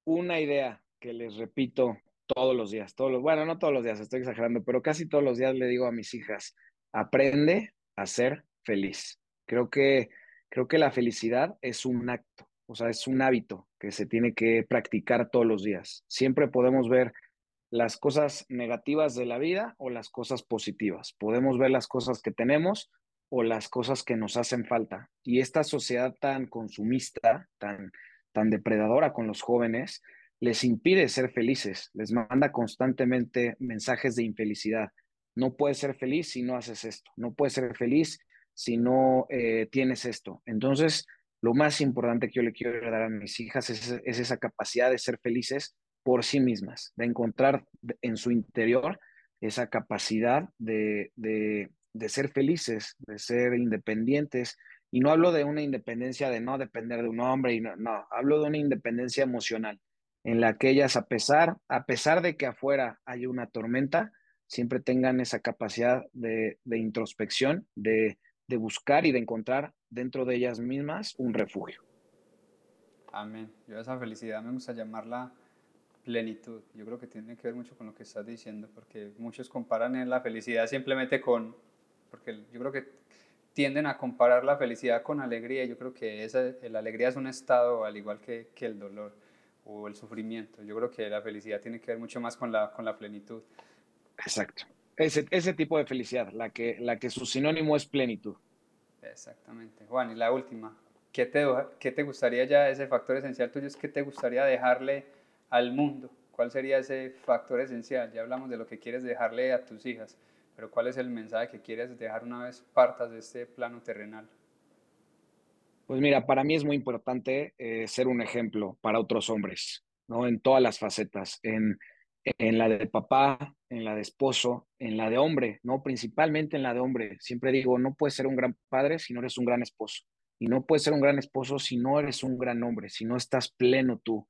una idea que les repito todos los días, todos los, bueno, no todos los días, estoy exagerando, pero casi todos los días le digo a mis hijas, aprende a ser feliz. Creo que, creo que la felicidad es un acto, o sea, es un hábito que se tiene que practicar todos los días. Siempre podemos ver las cosas negativas de la vida o las cosas positivas. Podemos ver las cosas que tenemos o las cosas que nos hacen falta. Y esta sociedad tan consumista, tan, tan depredadora con los jóvenes, les impide ser felices, les manda constantemente mensajes de infelicidad no puedes ser feliz si no haces esto, no puedes ser feliz si no eh, tienes esto. Entonces, lo más importante que yo le quiero dar a mis hijas es, esa capacidad de ser felices por sí mismas, de encontrar en su interior esa capacidad de, de, ser felices, de ser independientes. Y no hablo de una independencia de no depender de un hombre, y no, no, hablo de una independencia emocional, en la que ellas, a pesar, a pesar de que afuera hay una tormenta, siempre tengan esa capacidad de, introspección, de, buscar y de encontrar dentro de ellas mismas un refugio. Amén. Yo esa felicidad me gusta llamarla plenitud. Yo creo que tiene que ver mucho con lo que estás diciendo, porque muchos comparan la felicidad simplemente con, porque yo creo que tienden a comparar la felicidad con alegría. Yo creo que esa, la alegría es un estado al igual que, que, el dolor o el sufrimiento. Yo creo que la felicidad tiene que ver mucho más con la, con la plenitud. Exacto. Ese, ese tipo de felicidad, la que, la que su sinónimo es plenitud. Exactamente. Juan, y la última, ¿qué te, qué te gustaría ya, ese factor esencial tuyo es qué te gustaría dejarle al mundo? ¿Cuál sería ese factor esencial? Ya hablamos de lo que quieres dejarle a tus hijas, pero ¿cuál es el mensaje que quieres dejar una vez partas de este plano terrenal? Pues mira, para mí es muy importante eh, ser un ejemplo para otros hombres, ¿no? En todas las facetas, en, en la de papá, en la de esposo, en la de hombre, ¿no? Principalmente en la de hombre. Siempre digo, no puedes ser un gran padre si no eres un gran esposo. Y no puedes ser un gran esposo si no eres un gran hombre, si no estás pleno tú.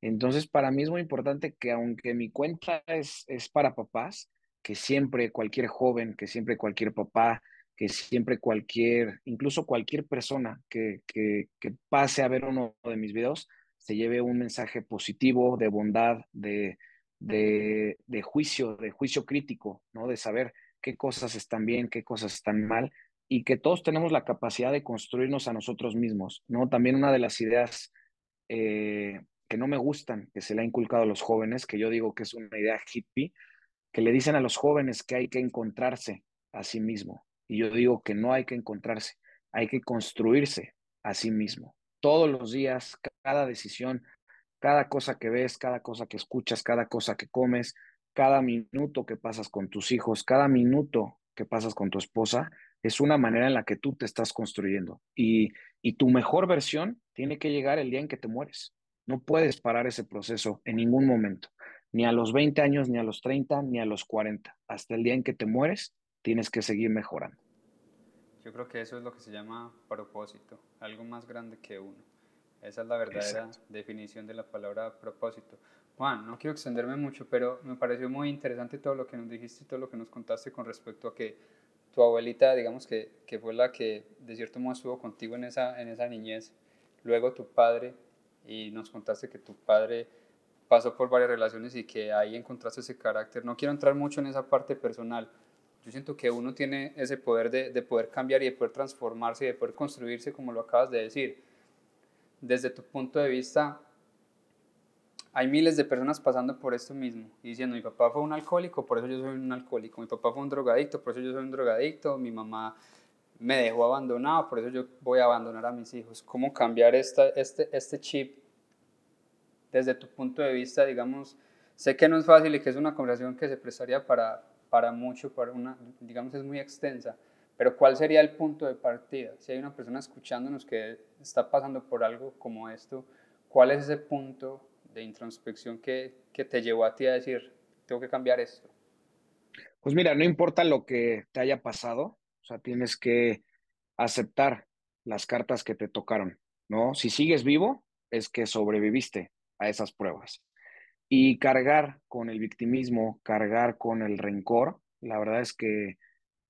Entonces, para mí es muy importante que aunque mi cuenta es, es para papás, que siempre cualquier joven, que siempre cualquier papá, que siempre cualquier, incluso cualquier persona que, que, que pase a ver uno de mis videos, se lleve un mensaje positivo, de bondad, de, de, juicio, de juicio crítico, ¿no? De saber qué cosas están bien, qué cosas están mal y que todos tenemos la capacidad de construirnos a nosotros mismos, ¿no? También una de las ideas eh, que no me gustan, que se le ha inculcado a los jóvenes, que yo digo que es una idea hippie, que le dicen a los jóvenes que hay que encontrarse a sí mismo. Y yo digo que no hay que encontrarse, hay que construirse a sí mismo. Todos los días, cada decisión, cada cosa que ves, cada cosa que escuchas, cada cosa que comes, cada minuto que pasas con tus hijos, cada minuto que pasas con tu esposa, es una manera en la que tú te estás construyendo. Y, y tu mejor versión tiene que llegar el día en que te mueres. No puedes parar ese proceso en ningún momento, ni a los 20 años, ni a los 30, ni a los 40. Hasta el día en que te mueres, tienes que seguir mejorando. Yo creo que eso es lo que se llama propósito, algo más grande que uno. Esa es la verdadera definición de la palabra propósito. Juan, no quiero extenderme mucho, pero me pareció muy interesante todo lo que nos dijiste y todo lo que nos contaste con respecto a que tu abuelita, digamos que, que fue la que de cierto modo estuvo contigo en esa, en esa niñez, luego tu padre, y nos contaste que tu padre pasó por varias relaciones y que ahí encontraste ese carácter. No quiero entrar mucho en esa parte personal. Yo siento que uno tiene ese poder de, de poder cambiar y de poder transformarse y de poder construirse, como lo acabas de decir desde tu punto de vista, hay miles de personas pasando por esto mismo y diciendo, mi papá fue un alcohólico, por eso yo soy un alcohólico, mi papá fue un drogadicto, por eso yo soy un drogadicto, mi mamá me dejó abandonado, por eso yo voy a abandonar a mis hijos. ¿Cómo cambiar esta, este, este chip desde tu punto de vista, digamos, sé que no es fácil y que es una conversación que se prestaría para, para mucho, para una, digamos, es muy extensa, pero ¿cuál sería el punto de partida? Si hay una persona escuchándonos que está pasando por algo como esto, ¿cuál es ese punto de introspección que, que te llevó a ti a decir, tengo que cambiar esto? Pues mira, no importa lo que te haya pasado, o sea, tienes que aceptar las cartas que te tocaron, ¿no? Si sigues vivo, es que sobreviviste a esas pruebas. Y cargar con el victimismo, cargar con el rencor, la verdad es que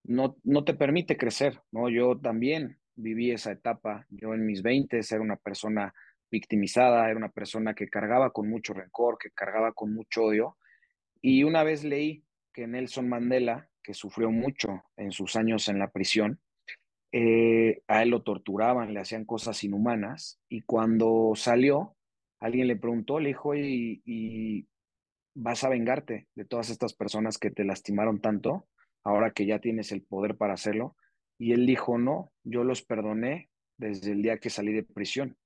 no, no te permite crecer, ¿no? Yo también viví esa etapa, yo en mis 20 era una persona victimizada, era una persona que cargaba con mucho rencor, que cargaba con mucho odio. Y una vez leí que Nelson Mandela, que sufrió mucho en sus años en la prisión, eh, a él lo torturaban, le hacían cosas inhumanas y cuando salió, alguien le preguntó, le dijo, ¿y, vas a vengarte de todas estas personas que te lastimaron tanto, ahora que ya tienes el poder para hacerlo? Y él dijo, no, yo los perdoné desde el día que salí de prisión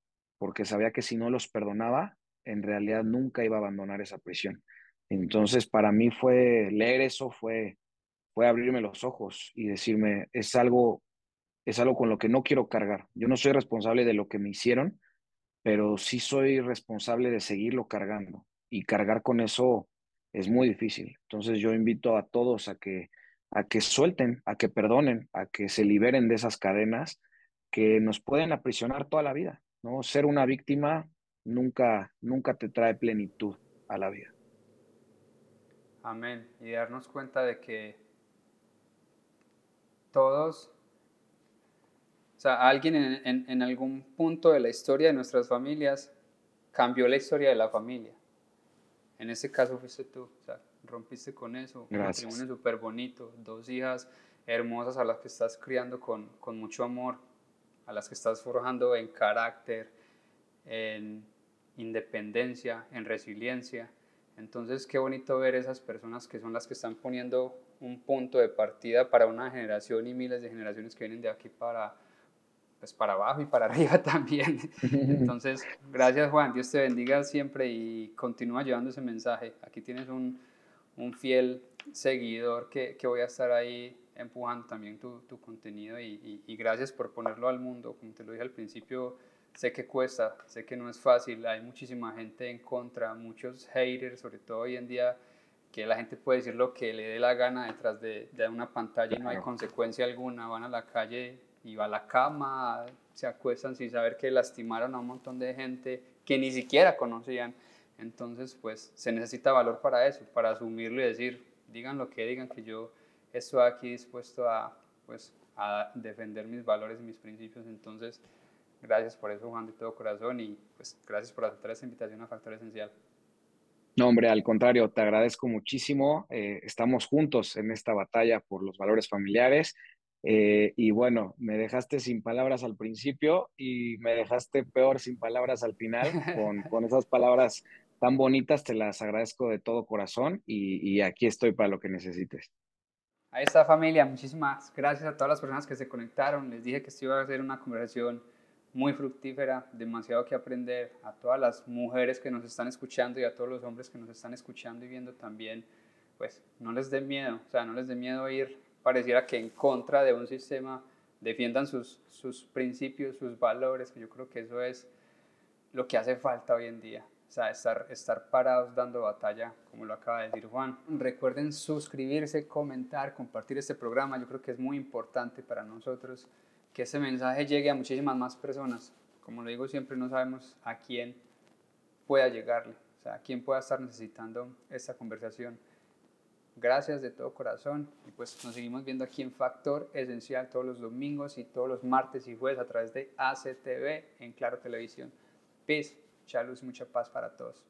porque sabía que si no los perdonaba, en realidad nunca iba a abandonar esa prisión. Entonces, para mí fue leer eso, fue, fue abrirme los ojos y decirme, es algo, es algo con lo que no quiero cargar. Yo no soy responsable de lo que me hicieron, pero sí soy responsable de seguirlo cargando. Y cargar con eso es muy difícil. Entonces, yo invito a todos a que, a que suelten, a que perdonen, a que se liberen de esas cadenas que nos pueden aprisionar toda la vida. ¿no? Ser una víctima nunca, nunca te trae plenitud a la vida. Amén. Y darnos cuenta de que todos, o sea, alguien en, en, algún punto de la historia de nuestras familias cambió la historia de la familia. En ese caso fuiste tú, o sea, rompiste con eso, un matrimonio súper bonito, dos hijas hermosas a las que estás criando con, con mucho amor, a las que estás forjando en carácter, en independencia, en resiliencia. Entonces, qué bonito ver esas personas que son las que están poniendo un punto de partida para una generación y miles de generaciones que vienen de aquí para, pues para abajo y para arriba también. Entonces, gracias Juan, Dios te bendiga siempre y continúa llevando ese mensaje. Aquí tienes un, un fiel seguidor que, que voy a estar ahí empujando también tu, tu contenido y, y, gracias por ponerlo al mundo. Como te lo dije al principio, sé que cuesta, sé que no es fácil, hay muchísima gente en contra, muchos haters, sobre todo hoy en día, que la gente puede decir lo que le dé la gana detrás de, de una pantalla y no hay consecuencia alguna, van a la calle y va a la cama, se acuestan sin saber que lastimaron a un montón de gente que ni siquiera conocían. Entonces, pues se necesita valor para eso, para asumirlo y decir, digan lo que digan, que yo estoy aquí dispuesto a, pues, a defender mis valores y mis principios. Entonces, gracias por eso, Juan, de todo corazón, y pues gracias por aceptar esta invitación a Factor Esencial. No, hombre, al contrario, te agradezco muchísimo. Eh, estamos juntos en esta batalla por los valores familiares. Eh, y bueno, me dejaste sin palabras al principio y me dejaste peor sin palabras al final. Con, con esas palabras tan bonitas, te las agradezco de todo corazón y, y aquí estoy para lo que necesites. Ahí está familia, muchísimas gracias a todas las personas que se conectaron. Les dije que esto iba a ser una conversación muy fructífera, demasiado que aprender. A todas las mujeres que nos están escuchando y a todos los hombres que nos están escuchando y viendo también, pues no les dé miedo, o sea, no les dé miedo ir, pareciera que en contra de un sistema, defiendan sus, sus principios, sus valores, que yo creo que eso es lo que hace falta hoy en día. O sea, estar, estar parados dando batalla, como lo acaba de decir Juan. Recuerden suscribirse, comentar, compartir este programa. Yo creo que es muy importante para nosotros que ese mensaje llegue a muchísimas más personas. Como lo digo siempre, no sabemos a quién pueda llegarle, o sea, a quién pueda estar necesitando esta conversación. Gracias de todo corazón y pues nos seguimos viendo aquí en Factor Esencial todos los domingos y todos los martes y jueves a través de ACTV en Claro Televisión. Peace. Mucha luz, mucha paz para todos.